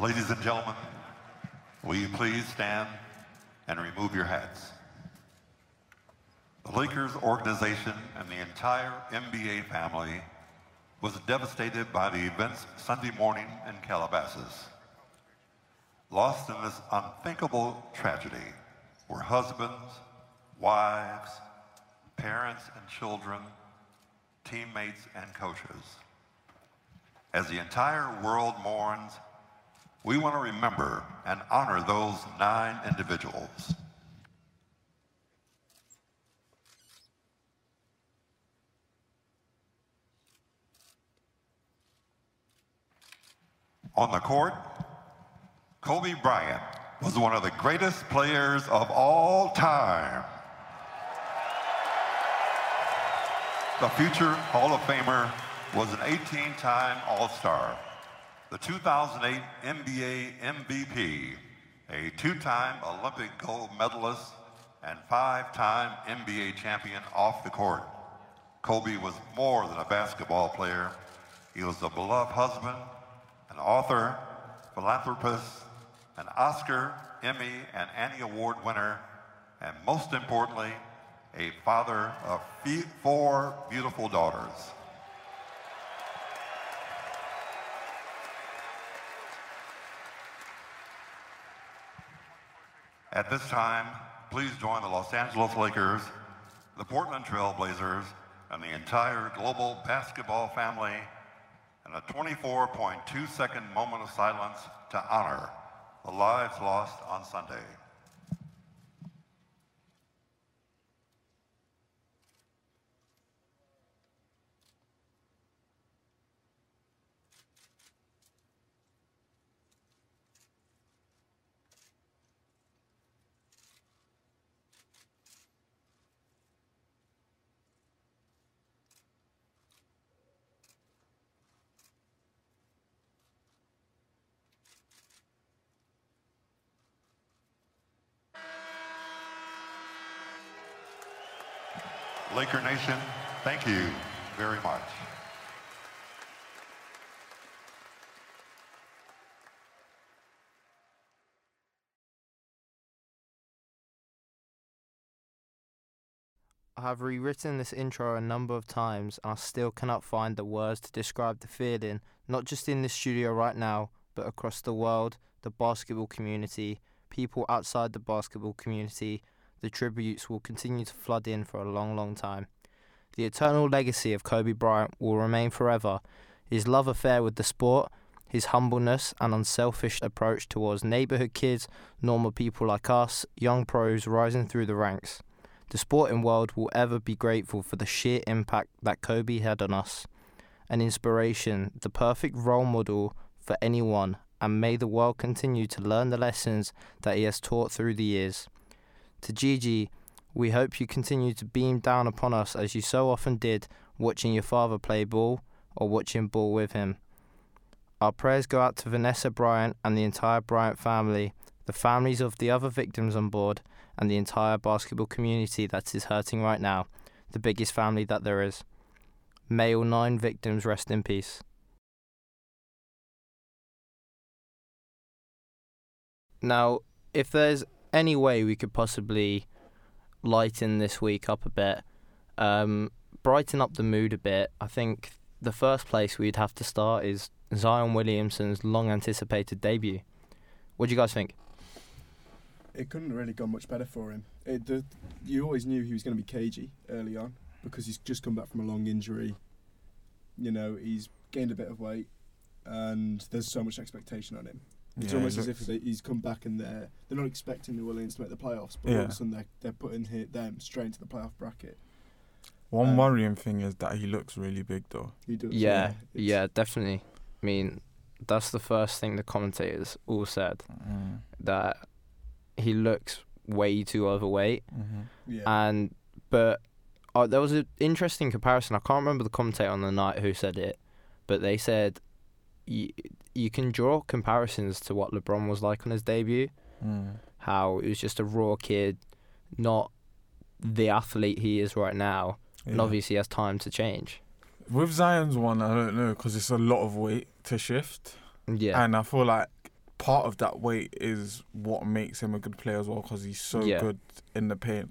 Ladies and gentlemen, will you please stand and remove your hats? The Lakers organization and the entire NBA family was devastated by the events Sunday morning in Calabasas. Lost in this unthinkable tragedy were husbands, wives, parents and children, teammates and coaches. As the entire world mourns, we want to remember and honor those nine individuals. On the court, Kobe Bryant was one of the greatest players of all time. The future Hall of Famer was an 18-time All-Star, the 2008 NBA MVP, a two-time Olympic gold medalist, and five-time NBA champion off the court. Kobe was more than a basketball player. He was a beloved husband, an author, philanthropist, an Oscar, Emmy, and Annie Award winner, and most importantly, a father of four beautiful daughters. At this time, please join the Los Angeles Lakers, the Portland Trail Blazers, and the entire global basketball family in a 24.2 second moment of silence to honor the lives lost on Sunday. Laker Nation, thank you very much. I have rewritten this intro a number of times and I still cannot find the words to describe the feeling, not just in this studio right now, but across the world, the basketball community, people outside the basketball community, the tributes will continue to flood in for a long, long time. The eternal legacy of Kobe Bryant will remain forever. His love affair with the sport, his humbleness and unselfish approach towards neighborhood kids, normal people like us, young pros rising through the ranks. The sporting world will ever be grateful for the sheer impact that Kobe had on us. An inspiration, the perfect role model for anyone, and may the world continue to learn the lessons that he has taught through the years. To Gigi, we hope you continue to beam down upon us as you so often did watching your father play ball or watching ball with him. Our prayers go out to Vanessa Bryant and the entire Bryant family, the families of the other victims on board, and the entire basketball community that is hurting right now, the biggest family that there is. May all nine victims rest in peace. Now, if there's any way we could possibly lighten this week up a bit, um, brighten up the mood a bit, I think the first place we'd have to start is Zion Williamson's long anticipated debut. What do you guys think? It couldn't really gone much better for him. It, the, you always knew he was going to be cagey early on because he's just come back from a long injury. You know, he's gained a bit of weight, and there's so much expectation on him. It's Yeah, almost he as if they, he's come back and they're they're not expecting New Orleans to make the playoffs, but all of a sudden they're they're putting hi- them straight into the playoff bracket. One Um, worrying thing is that he looks really big though. He does. Yeah, it's- yeah, definitely. I mean, that's the first thing the commentators all said Mm. that he looks way too overweight. hmm yeah. And but uh, there was an interesting comparison. I can't remember the commentator on the night who said it, but they said you can draw comparisons to what LeBron was like on his debut. Mm. How it was just a raw kid, not the athlete he is right now, and obviously has time to change. With Zion's one, I don't know because it's a lot of weight to shift, Yeah, and I feel like part of that weight is what makes him a good player as well because he's so Yeah. good in the paint.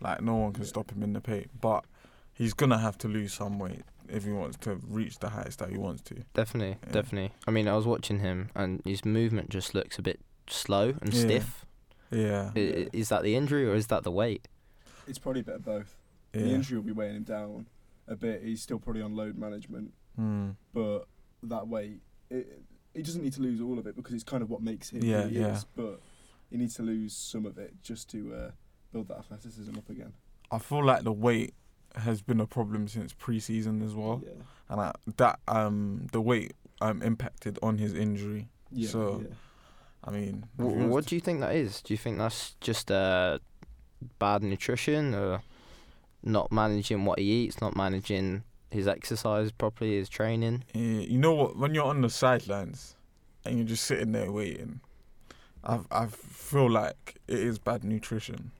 Like no one can stop him in the paint, but he's gonna have to lose some weight if he wants to reach the heights that he wants to. Definitely, Yeah. definitely. I mean, I was watching him, and his movement just looks a bit slow and Yeah. stiff. Yeah, I- i- Is that the injury or is that the weight? It's probably a bit of both. yeah. The injury will be weighing him down a bit. He's still probably on load management, Mm. but that weight, it, he doesn't need to lose all of it because it's kind of what makes him Yeah, who he yeah. is. But he needs to lose some of it just to uh, build that athleticism up again. I feel like the weight has been a problem since pre-season as well, Yeah. and I, that um the weight um impacted on his injury. Yeah. So- yeah. I mean, if Wh- he wants what do you think that is? Do you think that's just uh, bad nutrition or not managing what he eats, not managing his exercise properly, his training? Yeah, you know what? When you're on the sidelines and you're just sitting there waiting, I I feel like it is bad nutrition.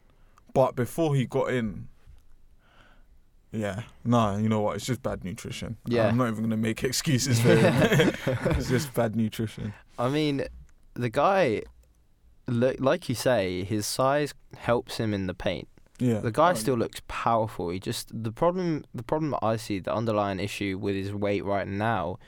But before he got in, yeah, no, you know what? It's just bad nutrition. Yeah. I'm not even gonna make excuses for it. it's just bad nutrition. I mean, the guy, look, like you say, his size helps him in the paint. Yeah, The guy Oh, still looks powerful. He just the problem the problem that I see, the underlying issue with his weight right now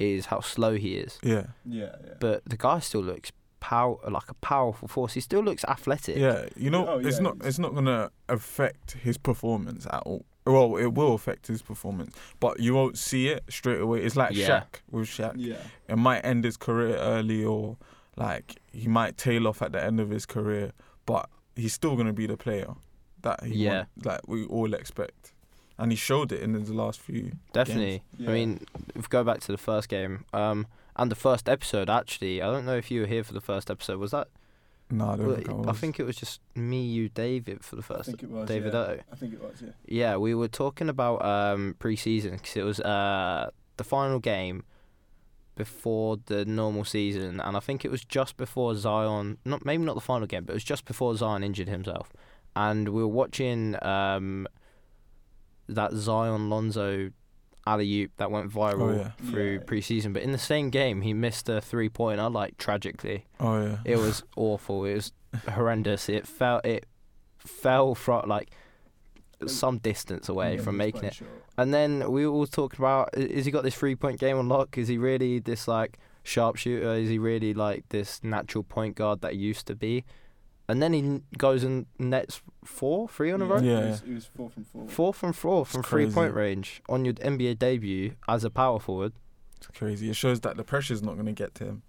is how slow he is. yeah, Yeah. Yeah. But the guy still looks power like a powerful force. He still looks athletic. yeah. You know, Oh, it's not it's- it's not gonna affect his performance at all. Well, it will affect his performance, but you won't see it straight away. It's like Yeah. Shaq with Shaq. yeah. it might end his career early or like he might tail off at the end of his career, but he's still gonna be the player that he Yeah. want, like we all expect, and he showed it in his last few. Definitely. Yeah. I mean, if we go back to the first game, um, and the first episode actually, I don't know if you were here for the first episode. Was that? No, I don't well, think I I think it was just me, you, David for the I first. think it was David yeah. O. I think it was. Yeah. Yeah, we were talking about um, pre-season because it was uh, the final game before the normal season, and I think it was just before Zion. Not maybe not the final game, but it was just before Zion injured himself, and we were watching um, that Zion Lonzo alley oop that went viral Oh, yeah. through Yeah. pre-season. But in the same game, he missed a three-pointer, like tragically. Oh yeah. It was awful. It was horrendous. It fell. It fell from like some distance away Yeah, from making it. short. And then we all talked about: is he got this three-point game on lock? Is he really this like sharpshooter? Is he really like this natural point guard that he used to be? And then he goes and nets four, three on a Yeah, row, Yeah. It was, it was four from four. four from four from It's three-point range on your NBA debut as a power forward. It's crazy. It shows that the pressure's not gonna get to him.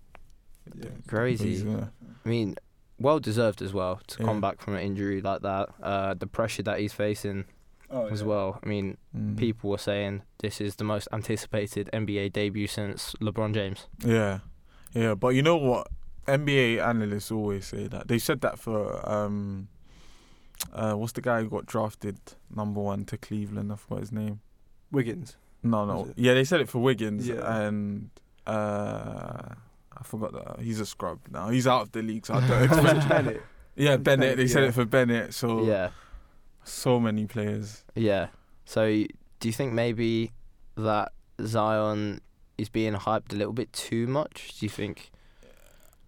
Yeah. Crazy. He's gonna- I mean, well deserved as well to come back from an injury like that. Uh, the pressure that he's facing Oh, as yeah. well. I mean, Mm. people were saying this is the most anticipated NBA debut since LeBron James. Yeah, yeah, but you know what? NBA analysts always say that. They said that for um, uh, what's the guy who got drafted number one to Cleveland? I forgot his name. Wiggins. No, no. Yeah, they said it for Wiggins, Yeah. and uh, I forgot that he's a scrub now. He's out of the league, so I don't expect. Bennett. yeah, Bennett. They said it for Bennett. So Yeah, so many players. yeah. So do you think maybe that Zion is being hyped a little bit too much? Do you think?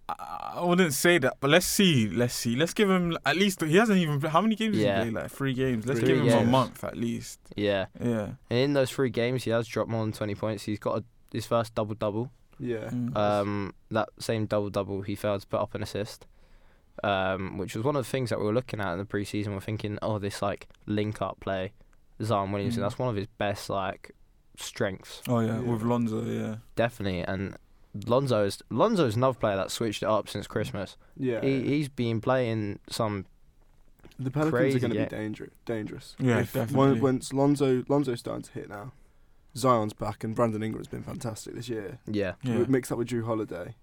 I I wouldn't say that, but let's see. Let's see. Let's give him at least. He hasn't even. How many games Yeah. has he played? Like three games. Let's Three give him a month at least. Yeah, Yeah. and in those three games, he has dropped more than twenty points. He's got a, his first double double. Yeah. Mm. Um, that same double double, he failed to put up an assist. Um, which was one of the things that we were looking at in the preseason. We're thinking, oh, this like link up play, Zion Williamson. Mm. That's one of his best like strengths, Oh yeah, Yeah. with Lonzo. Yeah. definitely. And Lonzo is Lonzo's another player that switched it up since Christmas. Yeah. He he's been playing some. the Pelicans crazy, are going to yeah. be dangerous. Dangerous. Yeah, If- definitely. Once Lonzo Lonzo's starting to hit now, Zion's back, and Brandon Ingram's been fantastic this year. Yeah, Yeah. Mixed up with Jrue Holiday,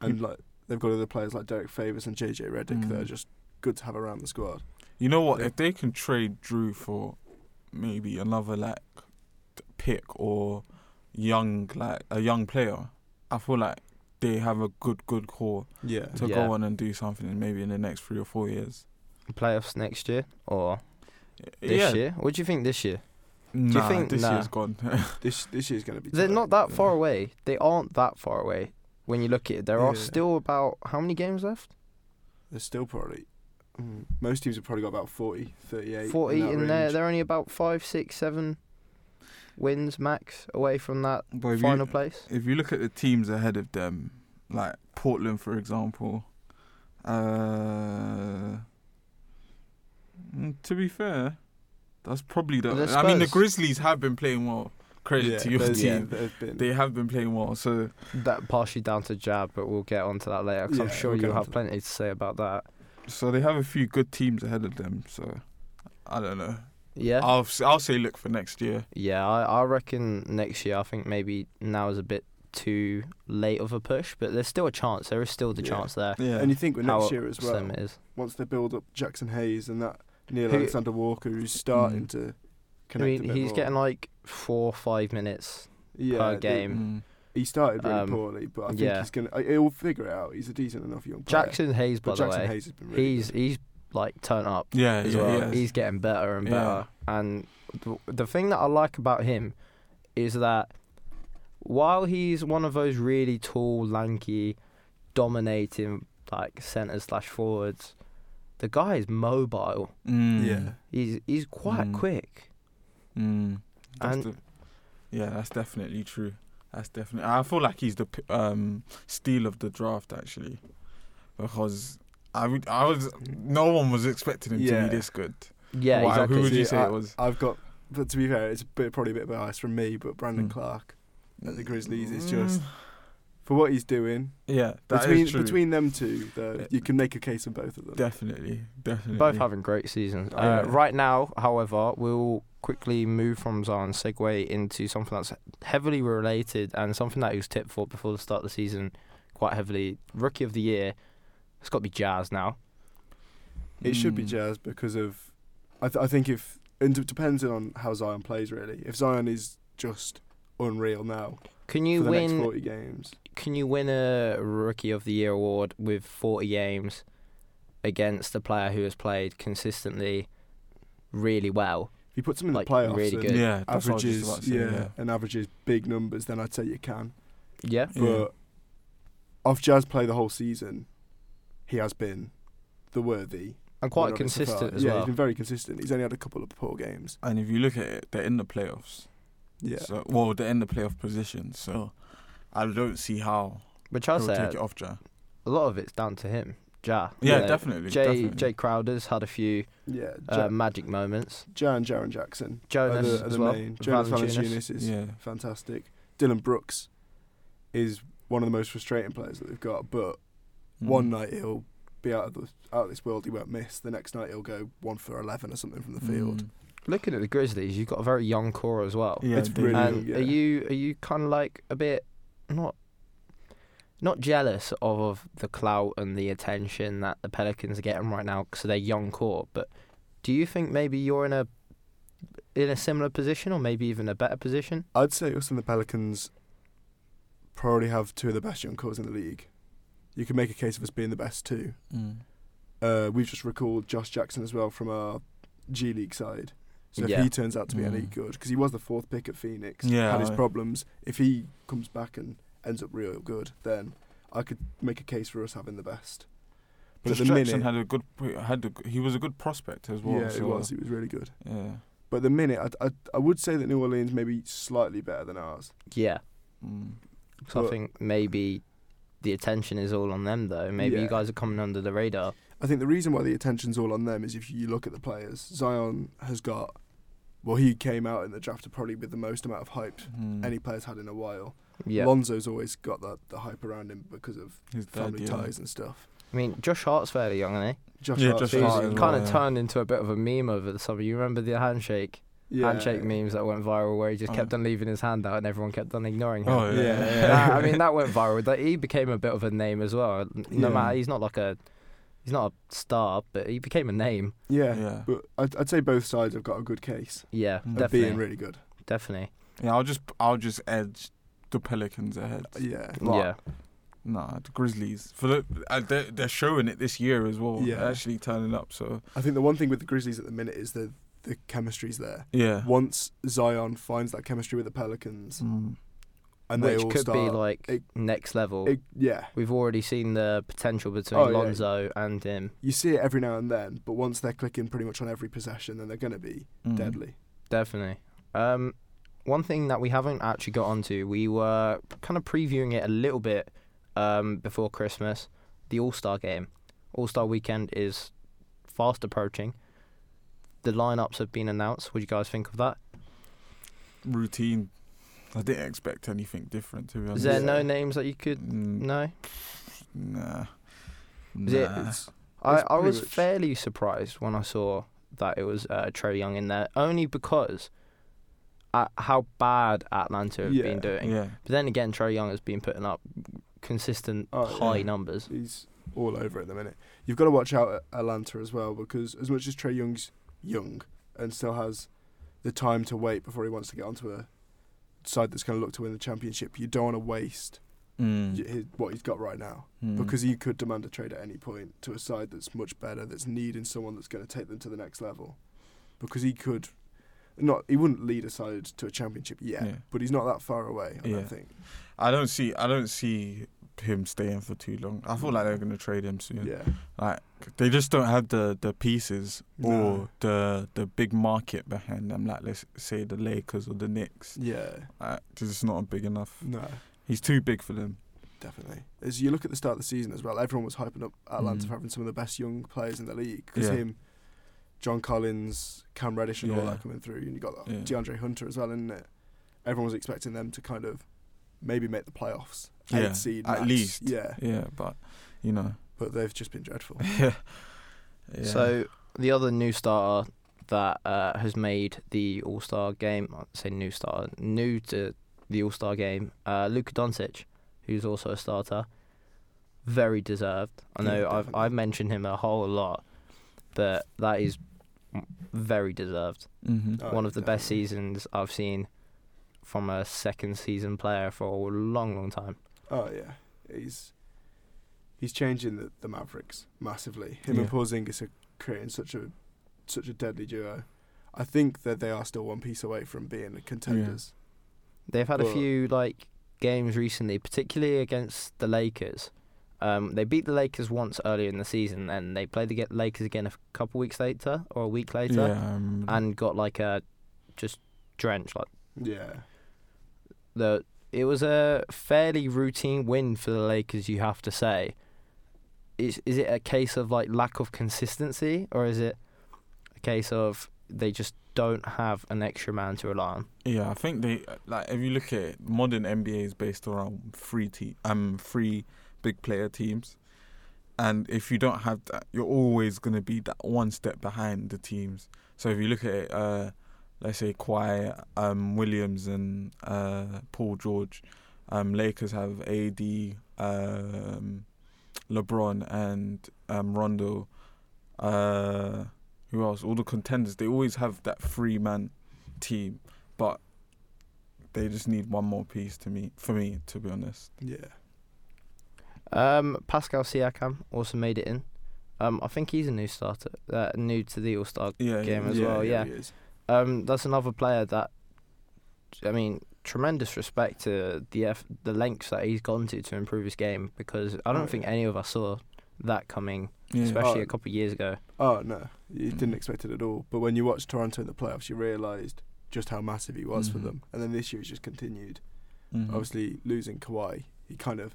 and like they've got other players like Derrick Favors and JJ Redick that Mm. are just good to have around the squad. You know what? Yeah. If they can trade Drew for maybe another like pick or young like a young player, I feel like they have a good good core Yeah. to Yeah. go on and do something maybe in the next three or four years. playoffs next year or this yeah. year. What do you think this year? Nah, think- this nah. year's gone? This this year's going to be. They're tight. not that Yeah. far away. They aren't that far away. when you look at it, there are still about how many games left? There's still probably mm, most teams have probably got about 40, 38. 40 in, that in there. They're only about five, six, seven wins max away from that But if final you, place. if you look at the teams ahead of them, like Portland, for example, uh, mm, to be fair, that's probably the. The I mean, the Grizzlies have been playing well. Credit yeah, to your team. yeah, they've been- They have been playing well. So That partially down to Jab, but we'll get onto that later because I'm sure we'll you'll have onto that. plenty to say about that. so they have a few good teams ahead of them. So I don't know. Yeah. I'll s- I'll say look for next year. Yeah, I, I reckon next year. I think maybe now is a bit too late of a push, but there's still a chance. There is still the Yeah. chance there. Yeah. And you think with How next year as well, slim it is. once they build up Jaxson Hayes and that Neil Who- Alexander Walker, who's starting Mm. to I connect a mean, bit he's more. getting like four or five minutes. yeah, per they- game. Mm. He started really Um, poorly, but I think yeah. he's gonna. He'll figure it out. He's a decent enough young player. Jaxson Hayes, by but the Jackson way, Hayes has been really he's good. he's like turn up Yeah, as yeah, well. yeah. He's getting better and Yeah. better. And the, the thing that I like about him is that while he's one of those really tall, lanky, dominating like centers slash forwards, the guy is mobile. Mm. yeah. He's he's quite Mm. quick. Mm. And- the, yeah, that's definitely true. That's definitely. I feel like he's the p- um, steal of the draft actually, because I would- I was no one was expecting him to be this good. Yeah, Wow, exactly. who would you See, say I, it was? I've got, but to be fair, it's a bit, probably a bit biased from me, but Brandon Mm. Clarke at the Grizzlies is Mm, just for what he's doing. yeah. That is between true. between them two, though, Yeah. you can make a case for both of them. definitely, definitely. Both having great seasons. Oh, Uh, yeah. Right now, however, we'll quickly move from Zion, segue into something that's heavily related and something that he was tipped for before the start of the season, quite heavily. Rookie of the year. It's got to be Jazz now. It should be Mm. Jazz because of, I, th- I think if and it depends on how Zion plays really. If Zion is just unreal now Can for you the next win? forty games, Can you win a Rookie of the Year award with 40 games against a player who has played consistently really well? if you put some in Like, the playoffs really and good. Yeah, that's what I was just averages, say, yeah, yeah. and averages big numbers, then I'd say you can. Yeah. Yeah. But off Jazz play the whole season, he has been the worthy. And quite winner of it so far. consistent as yeah, well. he's been very consistent. He's only had a couple of poor games. And if you look at it, they're in the playoffs. Yeah, So, well, they're in the playoff position. So, I don't see how Which he'll I'll say take it off, Ja. a lot of it's down to him. Ja. Yeah, You know, definitely. Jay definitely. Jae Crowder's had a few yeah. uh, magic moments. Ja and Jaren Jackson are the, are as the well. main. Jonas Valanciunas. Valanciunas is Yeah. fantastic. Dillon Brooks is one of the most frustrating players that they've got. But one Mm. night he'll be out of the out of this world. He won't miss. The next night he'll go one for eleven or something from the field. Mm. Looking at the Grizzlies, you've got a very young core as well. Yeah, It's they- really- and yeah. are you are you kind of like a bit not not jealous of the clout and the attention that the Pelicans are getting right now because they're young core? But do you think maybe you're in a in a similar position or maybe even a better position? I'd say us and the Pelicans probably have two of the best young cores in the league. You can make a case of us being the best too. Mm. Uh, we've just recalled Josh Jackson as well from our G League side. So Yeah. if he turns out to be any Mm. good, because he was the fourth pick at Phoenix, Yeah, had his I- problems. If he comes back and ends up real good, then I could make a case for us having the best. But Josh the Jackson minute, had a good, had a, he was a good prospect as well. yeah, so, it was. He was really good. Yeah. But the minute, I, I, I would say that New Orleans may be slightly better than ours. Yeah. Mm. So I think maybe the attention is all on them though. Maybe you guys are coming under the radar. I think the reason why the attention's all on them is if you look at the players, Zion has got. Well, he came out in the draft to probably with the most amount of hype Mm. any player's had in a while. Yeah. Lonzo's always got that the hype around him because of His dad, family yeah. ties and stuff. I mean, Josh Hart's fairly young, isn't he? Josh Yeah, Hart's Josh Hart He's as well, kind of yeah. turned into a bit of a meme over the summer. You remember the handshake? Yeah. handshake memes that went viral where he just Oh. kept on leaving his hand out and everyone kept on ignoring him. Oh yeah. Yeah, yeah. That- I mean, that went viral. That he became a bit of a name as well. No Yeah. matter, he's not like a, he's not a star, but he became a name. Yeah. Yeah. But I'd, I'd say both sides have got a good case Yeah, of definitely, being really good. definitely. Yeah, I'll just I'll just edge the Pelicans ahead. Yeah. Like, yeah, Nah, the Grizzlies for the uh, they're, they're showing it this year as well. Yeah. They're actually turning up. So I think the one thing with the Grizzlies at the minute is the the chemistry's there. yeah. Once Zion finds that chemistry with the Pelicans, Mm. and they which all could start. be like it- next level. it- yeah, We've already seen the potential between Oh, yeah. Lonzo and him. you see it every now and then, but once they're clicking pretty much on every possession, then they're going to be Mm. deadly. Definitely. Um, one thing that we haven't actually got onto, we were kind of previewing it a little bit um, before Christmas. The All Star game, All Star weekend is fast approaching. The lineups have been announced. What do you guys think of that? Routine. I didn't expect anything different to be honest. Is there no names that you could Mm, know? Nah. Is it- Nah. It's, I, It's I was much- fairly surprised when I saw that it was uh, Trae Young in there, only because uh, how bad Atlanta have Yeah. been doing. Yeah. But then again, Trae Young has been putting up consistent Oh, high yeah. numbers. he's all over at the minute. You've got to watch out at Atlanta as well because as much as Trae Young's young and still has the time to wait before he wants to get onto a side that's going to look to win the championship, you don't want to waste Mm. his, what he's got right now Mm. because he could demand a trade at any point to a side that's much better, that's needing someone that's going to take them to the next level. Because he could not, he wouldn't lead a side to a championship yet, Yeah. but he's not that far away. I Yeah. don't think. I don't see. I don't see him staying for too long. I feel like they're gonna trade him soon. Yeah, Like they just don't have the the pieces or No. the the big market behind them. Like let's say the Lakers or the Knicks. yeah, Like, it's just not big enough. no. He's too big for them. Definitely. As you look at the start of the season as well, everyone was hyping up Atlanta Mm. for having some of the best young players in the league. Because Yeah. him, John Collins, Cam Reddish, and all that coming through, and you got Yeah. DeAndre Hunter as well, isn't it? Everyone was expecting them to kind of maybe make the playoffs, Yeah, eight seed at max. least. Yeah, Yeah, but you know. but they've just been dreadful. yeah. Yeah. So the other new starter that uh, has made the All Star game, I'd say new starter, new to the All Star game, uh, Luka Doncic, who's also a starter, very deserved. I Yeah, know I've. I've mentioned him a whole lot, but that is very deserved. hmm Oh, One of the best seasons I've seen from a second season player for a long, long time. Oh yeah, he's he's changing the, the Mavericks massively. Him Yeah. and Porzingis are creating such a such a deadly duo. I think that they are still one piece away from being contenders. They've had a few like games recently, particularly against the Lakers. Um, they beat the Lakers once earlier in the season, and they played the Lakers again a couple weeks later or a week later, Yeah. Um, and got like a just drenched. Like Yeah. The it was a fairly routine win for the Lakers, you have to say. Is is it a case of like lack of consistency, or is it a case of they just don't have an extra man to rely on? Yeah, I think they like if you look at it, modern NBA is based around three te- um three big player teams, and if you don't have that, you're always gonna be that one step behind the teams. So if you look at it, uh, let's say Kawhi, um, Williams, and uh, Paul George, um, Lakers have AD, um, LeBron, and um, Rondo. Uh, who else? All the contenders. They always have that three man team, but they just need one more piece to me. For me, to be honest. Yeah. Um, Pascal Siakam also made it in. Um, I think he's a new starter, uh, new to the All Star Yeah, game yeah. as well. Yeah, he is. Um, that's another player that, I mean, tremendous respect to the F- the lengths that he's gone to to improve his game because I don't Oh, think yeah. any of us saw that coming, Yeah. especially Oh. a couple of years ago. Oh no, you Mm. didn't expect it at all. But when you watched Toronto in the playoffs, you realised just how massive he was for Mhm. them. And then this year he's just continued. Mhm. Obviously losing Kawhi, he kind of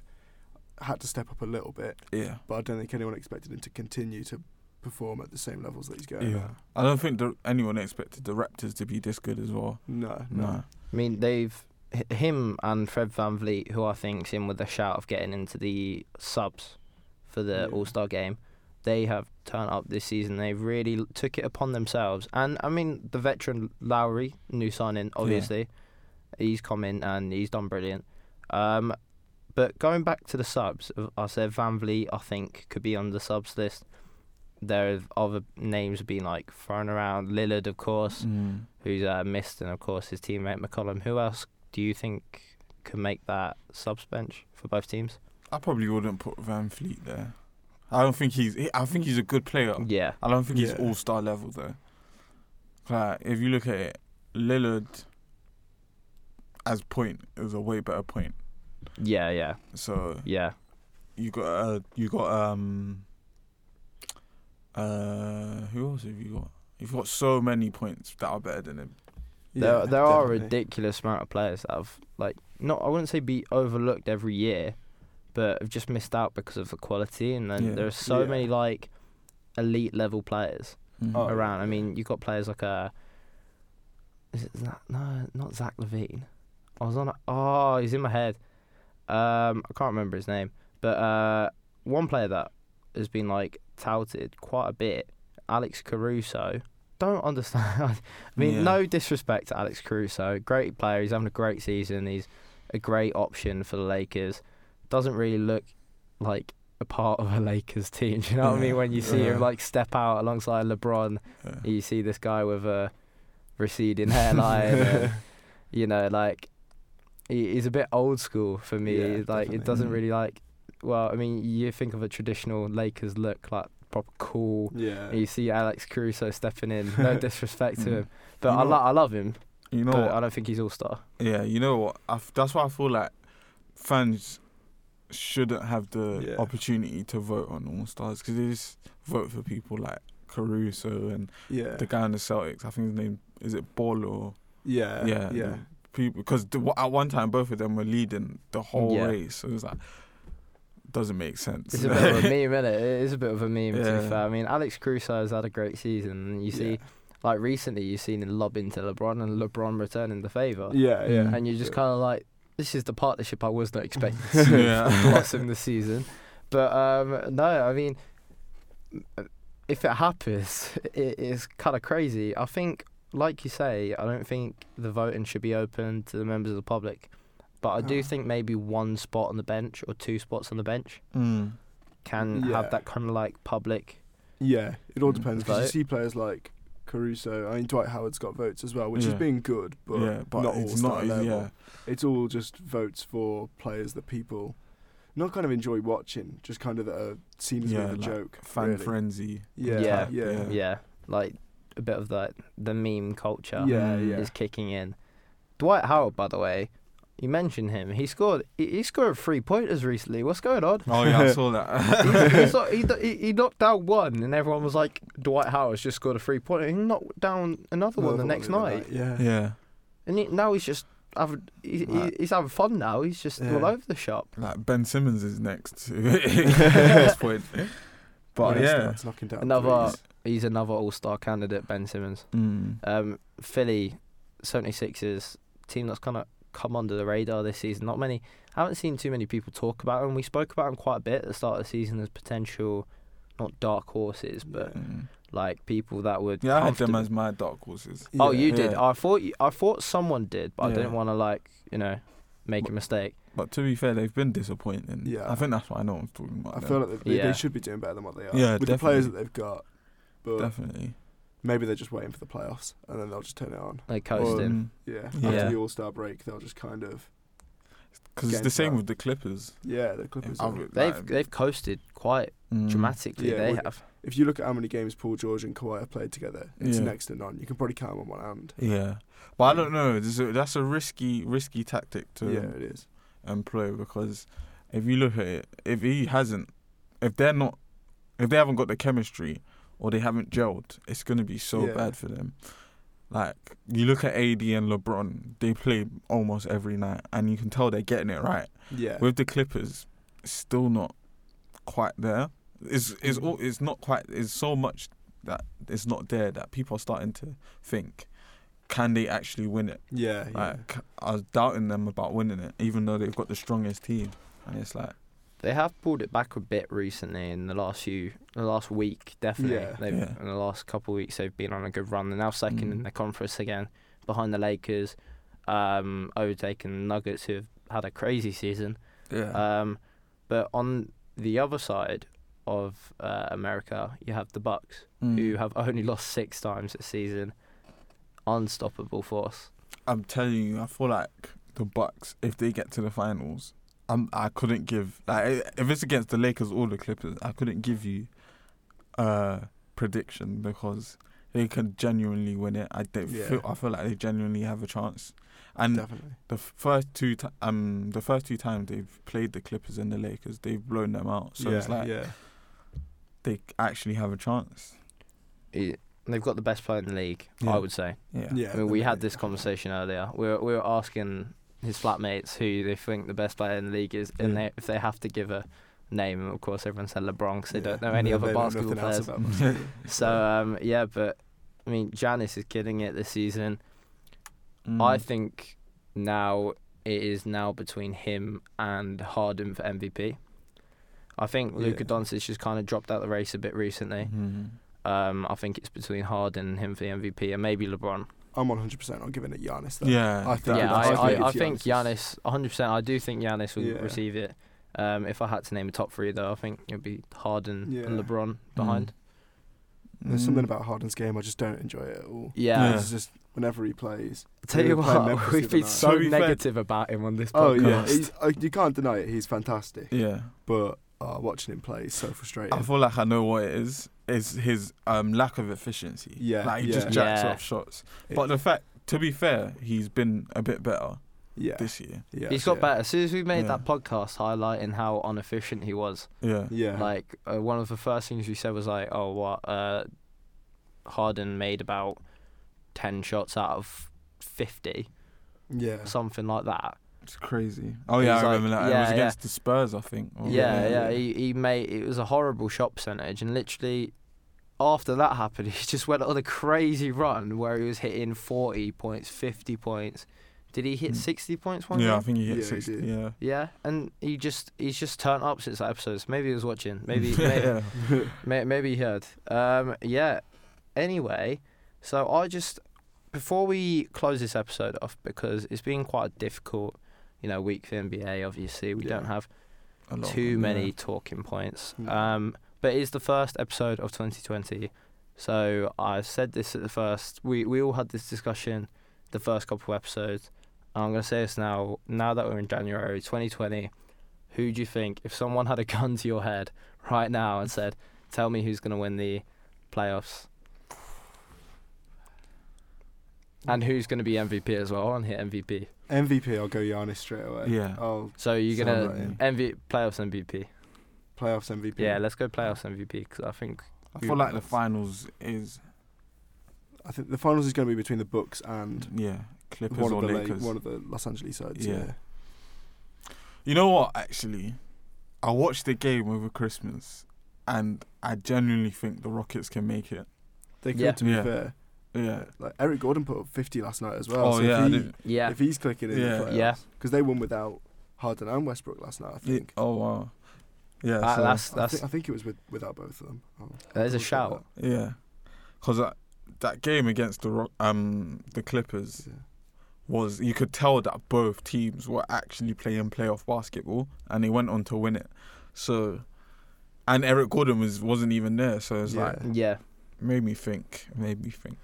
had to step up a little bit. Yeah. But I don't think anyone expected him to continue to perform at the same levels that he's going. Yeah. I don't think the, anyone expected the Raptors to be this good as well. No, no. No. I mean, they've him and Fred VanVleet, who I think's in with a shout of getting into the subs for the Yeah. All Star game. They have turned up this season. They've really took it upon themselves, and I mean the veteran Lowry, new signing, obviously, he's come in and he's done brilliant. Um, but going back to the subs, I said VanVleet. I think could be on the subs list. There have other names being like thrown around. Lillard, of course Mm. who's uh, missed, and of course his teammate McCollum. Who else do you think could make that subs bench for both teams? I probably wouldn't put VanVleet there. I don't think he's. he- I think he's a good player. Yeah, I don't think he's Yeah. all star level though. Like if you look at it, Lillard. as point, is a way better point. Yeah, yeah, So yeah. you got uh, you got um uh who else have you got? You've got so many points that are better than him. There, Yeah, there are a definitely. ridiculous amount of players that have like not. I wouldn't say be overlooked every year, but have just missed out because of the quality. And then Yeah. there are so Yeah. many like elite level players Oh, around. I mean, you've got players like uh Is it Zach? No, not Zach LaVine. I was on. A, oh, he's in my head. Um, I can't remember his name, but uh, one player that has been like touted quite a bit, Alex Caruso. Don't understand. I mean, Yeah. no disrespect to Alex Caruso, great player. He's having a great season. He's a great option for the Lakers. Doesn't really look like a part of a Lakers team. Do you know what I mean? When you see him like step out alongside LeBron, Yeah. you see this guy with a receding hairline. and, you know, like he's a bit old school for me. Yeah, like it doesn't really like. Well, I mean, you think of a traditional Lakers look, like proper cool. Yeah. And you see Alex Caruso stepping in. No disrespect to Mm. him, but You I, know- lo- I love him. You know? I don't think he's all star. Yeah, you know what? I f- that's why I feel like fans shouldn't have the Yeah. opportunity to vote on All Stars because they just vote for people like Caruso and yeah. the guy in the Celtics. I think his name is it Ball or yeah. yeah, Yeah. people because at one time both of them were leading the whole Yeah. race. So it was like doesn't make sense. It's a bit of a meme, isn't it? It is a bit of a meme. To be fair, I mean, Alex Caruso has had a great season. You see, Yeah. like recently, you've seen him lob into LeBron and LeBron returning the favor. Yeah. Yeah. And you're just Yeah. kind of like, this is the partnership I was not expecting to see Yeah. blossom this season. But um, no, I mean, if it happens, it is kind of crazy. I think, like you say, I don't think the voting should be open to the members of the public. But I do Ah. think maybe one spot on the bench or two spots on the bench Mm. can Yeah. have that kind of like public. Yeah, it all depends because you see players like Caruso. I mean, Dwight Howard's got votes as well, which Yeah. has been good, but, yeah, but not all it's star level. Yeah, It's all just votes for players that people not kind of enjoy watching, just kind of that are seen as a yeah, bit of a like joke. fan really. frenzy. Yeah, Yeah. yeah, yeah, Yeah. Yeah, like a bit of that the meme culture yeah. Mm. is kicking in. Dwight Howard, by the way, you mentioned him. He scored. He, he scored three pointers recently. What's going on? Oh yeah, I saw that. he, saw- he, he, he knocked down one, and everyone was like, "Dwight Howard's just scored a three pointer." He knocked down another one the Another next the other night, Yeah. yeah, and he, now he's just having. He, he, he's having fun now. He's just Yeah. all over the shop. like Ben Simmons is next at this point. But When he yeah, knocking down Another- threes. He's another All Star candidate, Ben Simmons. mm. Um, Philly, 76ers, team that's kind of come under the radar this season. Not many, I haven't seen too many people talk about them. We spoke about them quite a bit at the start of the season as potential, not dark horses, but Mm. like people that would. yeah, I had them as my dark horses. Oh, Yeah. you did. Yeah. I thought you, I thought someone did, but I didn't want to like you know make a mistake. But to be fair, they've been disappointing. Yeah. I think that's why I know what I'm talking about. I them. feel like they, Yeah. they should be doing better than what they are. Yeah, with the players that they've got, but definitely. Maybe they're just waiting for the playoffs and then they'll just turn it on. Like coasting. Mm. Yeah, Yeah. after the All Star break, they'll just kind of Because it's the same out. with the Clippers. yeah. The Clippers. I've- are- they've like, they've coasted quite mm. dramatically. Yeah, they well, have. if you look at how many games Paul George and Kawhi have played together, it's Yeah. next to none. You can probably count them on one hand. Yeah, but I don't know. A, that's a risky, risky tactic to yeah, it is. employ because if you look at it, if he hasn't, if they're not, if they haven't got the chemistry or they haven't gelled, it's gonna be so Yeah. bad for them. Like you look at AD and LeBron, they play almost every night, and you can tell they're getting it right. Yeah, With the Clippers, it's still not quite there. It's it's mm. all it's not quite. It's so much that it's not there that people are starting to think, can they actually win it? yeah, yeah. I was doubting them about winning it, even though they've got the strongest team, and it's like They have pulled it back a bit recently in the last few, the last week definitely. Yeah. They've, Yeah. In the last couple of weeks, they've been on a good run. They're now second in Mm. the conference again, behind the Lakers, um, overtaking the Nuggets, who have had a crazy season. yeah, Um, but on the other side of uh, America, you have the Bucks, Mm. who have only lost six times this season. Unstoppable force. I'm telling you, I feel like the Bucks, if they get to the finals, I'm I couldn't give like if it's against the Lakers or the Clippers, I couldn't give you a prediction because they can genuinely win it. I don't Yeah. feel I feel like they genuinely have a chance. And Definitely. the f- first two ti um the first two times they've played the Clippers and the Lakers, they've blown them out. So yeah, it's like yeah. they actually have a chance. It- they've got the best player in the league, Yeah. I would say. Yeah. Yeah. I mean, we had this conversation earlier. We were, we were asking his flatmates who they think the best player in the league is, and Yeah. they, if they have to give a name, and of course everyone said LeBron because they don't know any They other basketball players. So um, yeah, but I mean, Giannis is killing it this season. Mm. I think now it is now between him and Harden for MVP. I think Luka Yeah. Doncic has kind of dropped out the race a bit recently. Mhm. Um, I think it's between Harden and him for the MVP, and maybe LeBron. I'm 100% on giving it Giannis. Though. Yeah. I think yeah, I, I I, think I think Giannis. Giannis, 100%. I do think Giannis will Yeah. receive it. Um, if I had to name a top three, though, I think it'd be Harden and LeBron behind. There's Mm. something about Harden's game I just don't enjoy it at all. Yeah. Yeah. It's just whenever he plays. i Tell you what, Memphis we've been so night. To fair- negative about him on this podcast. Oh yeah, he's, uh, you can't deny it. He's fantastic, Yeah. but uh, watching him play is so frustrating. I feel like I know what it is. Is his um lack of efficiency. Yeah, Like he just jacks Yeah. off shots. It- But the fact to be fair, he's been a bit better yeah, this year. yeah, He's got yeah. better. As soon as we made Yeah. that podcast highlighting how inefficient he was, Yeah. Yeah, like uh, one of the first things we said was like, "Oh, what? Uh, Harden made about ten shots out of fifty, yeah, something like that." It's crazy. Oh yeah, I like- remember that. it yeah, was yeah. against the Spurs, I think. or- Yeah, yeah, yeah. yeah. He he made it was a horrible shot percentage, and literally after that happened, he just went on a crazy run where he was hitting forty points, fifty points. Did he hit Mm. sixty points one Yeah, I think he hit Yeah, sixty. did. Yeah. Yeah, and he just he's just turned up since that episode. So maybe he was watching. Maybe maybe, may, maybe he heard. Um, yeah. Anyway, so I just before we close this episode off because it's been quite a difficult, you know, week for NBA. Obviously, we Yeah. don't have A lot of too them, many yeah. talking points. No. Um, but it's the first episode of 2020. So I said this at the first. We we all had this discussion, the first couple of episodes. And I'm gonna say this now. Now that we're in January 2020, who do you think, if someone had a gun to your head right now and said, "Tell me who's gonna win the playoffs," and who's gonna be MVP as well, and hit MVP. MVP. I'll go Giannis straight away. Yeah. I'll So you're gonna right, MV playoffs MVP. playoffs MVP. Yeah, let's go playoffs MVP because I think I feel like the finals is I think the finals is going to be between the Bucks and yeah Clippers one or of the Lakers. La- one of the Los Angeles sides. Yeah. Yeah. You know what? Actually, I watched the game over Christmas, and I genuinely think the Rockets can make it. They could, Yeah. to be Yeah. fair. Yeah. Like Eric Gordon put up 50 last night as well. Oh so yeah, if, he, yeah, if he's clicking in Yeah. the Yeah. because they won without Harden and Westbrook last night. I Yeah. think. Oh wow. Yeah. Uh, so- that's I, that's think, I think it was with, without both of them. Oh, There's a I'll check shout. Yeah, because that, that game against the Ro- um the. Clippers Yeah. was you could tell that both teams were actually playing playoff basketball, and they went on to win it. So, and Eric Gordon was wasn't even there, so it's Yeah. like yeah. made me think, made me think.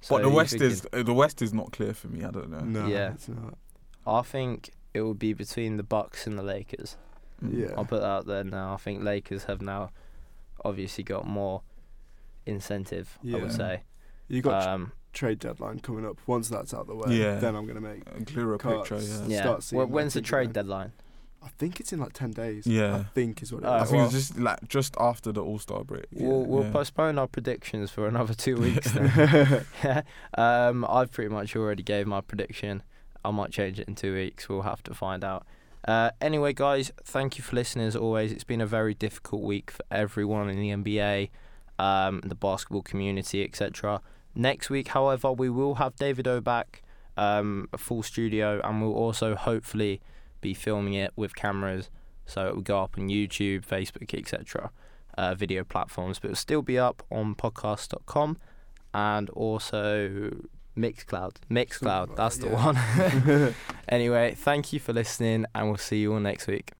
So but the West thinking- is uh, the West is not clear for me. I don't know. No, Yeah. it's not. I think it will be between the Bucks and the Lakers. Mm. Yeah. I'll put that out there now. I think Lakers have now obviously got more incentive. yeah. I would say. You got Um, trade deadline coming up. Once that's out the way, Yeah. then I'm going to make. A clearer Cards. picture. Yeah. yeah. start seeing Well, when's the trade again. deadline? I think it's in like 10 days. Yeah. I think is what it Alright, I think well- it's just like just after the All Star break. We'll we'll Yeah. postpone our predictions for another two weeks. Then. yeah. Um, I've pretty much already gave my prediction. I might change it in two weeks. We'll have to find out. Uh, anyway, guys, thank you for listening as always. It's been a very difficult week for everyone in the NBA, um, the basketball community, etc. Next week, however, we will have David O back, um, a full studio, and we'll also hopefully be filming it with cameras, so it will go up on YouTube, Facebook, etc. Uh, video platforms, but it'll still be up on podcast.com and also Mixcloud. Mixcloud, that's the yeah. one. anyway, thank you for listening, and we'll see you all next week.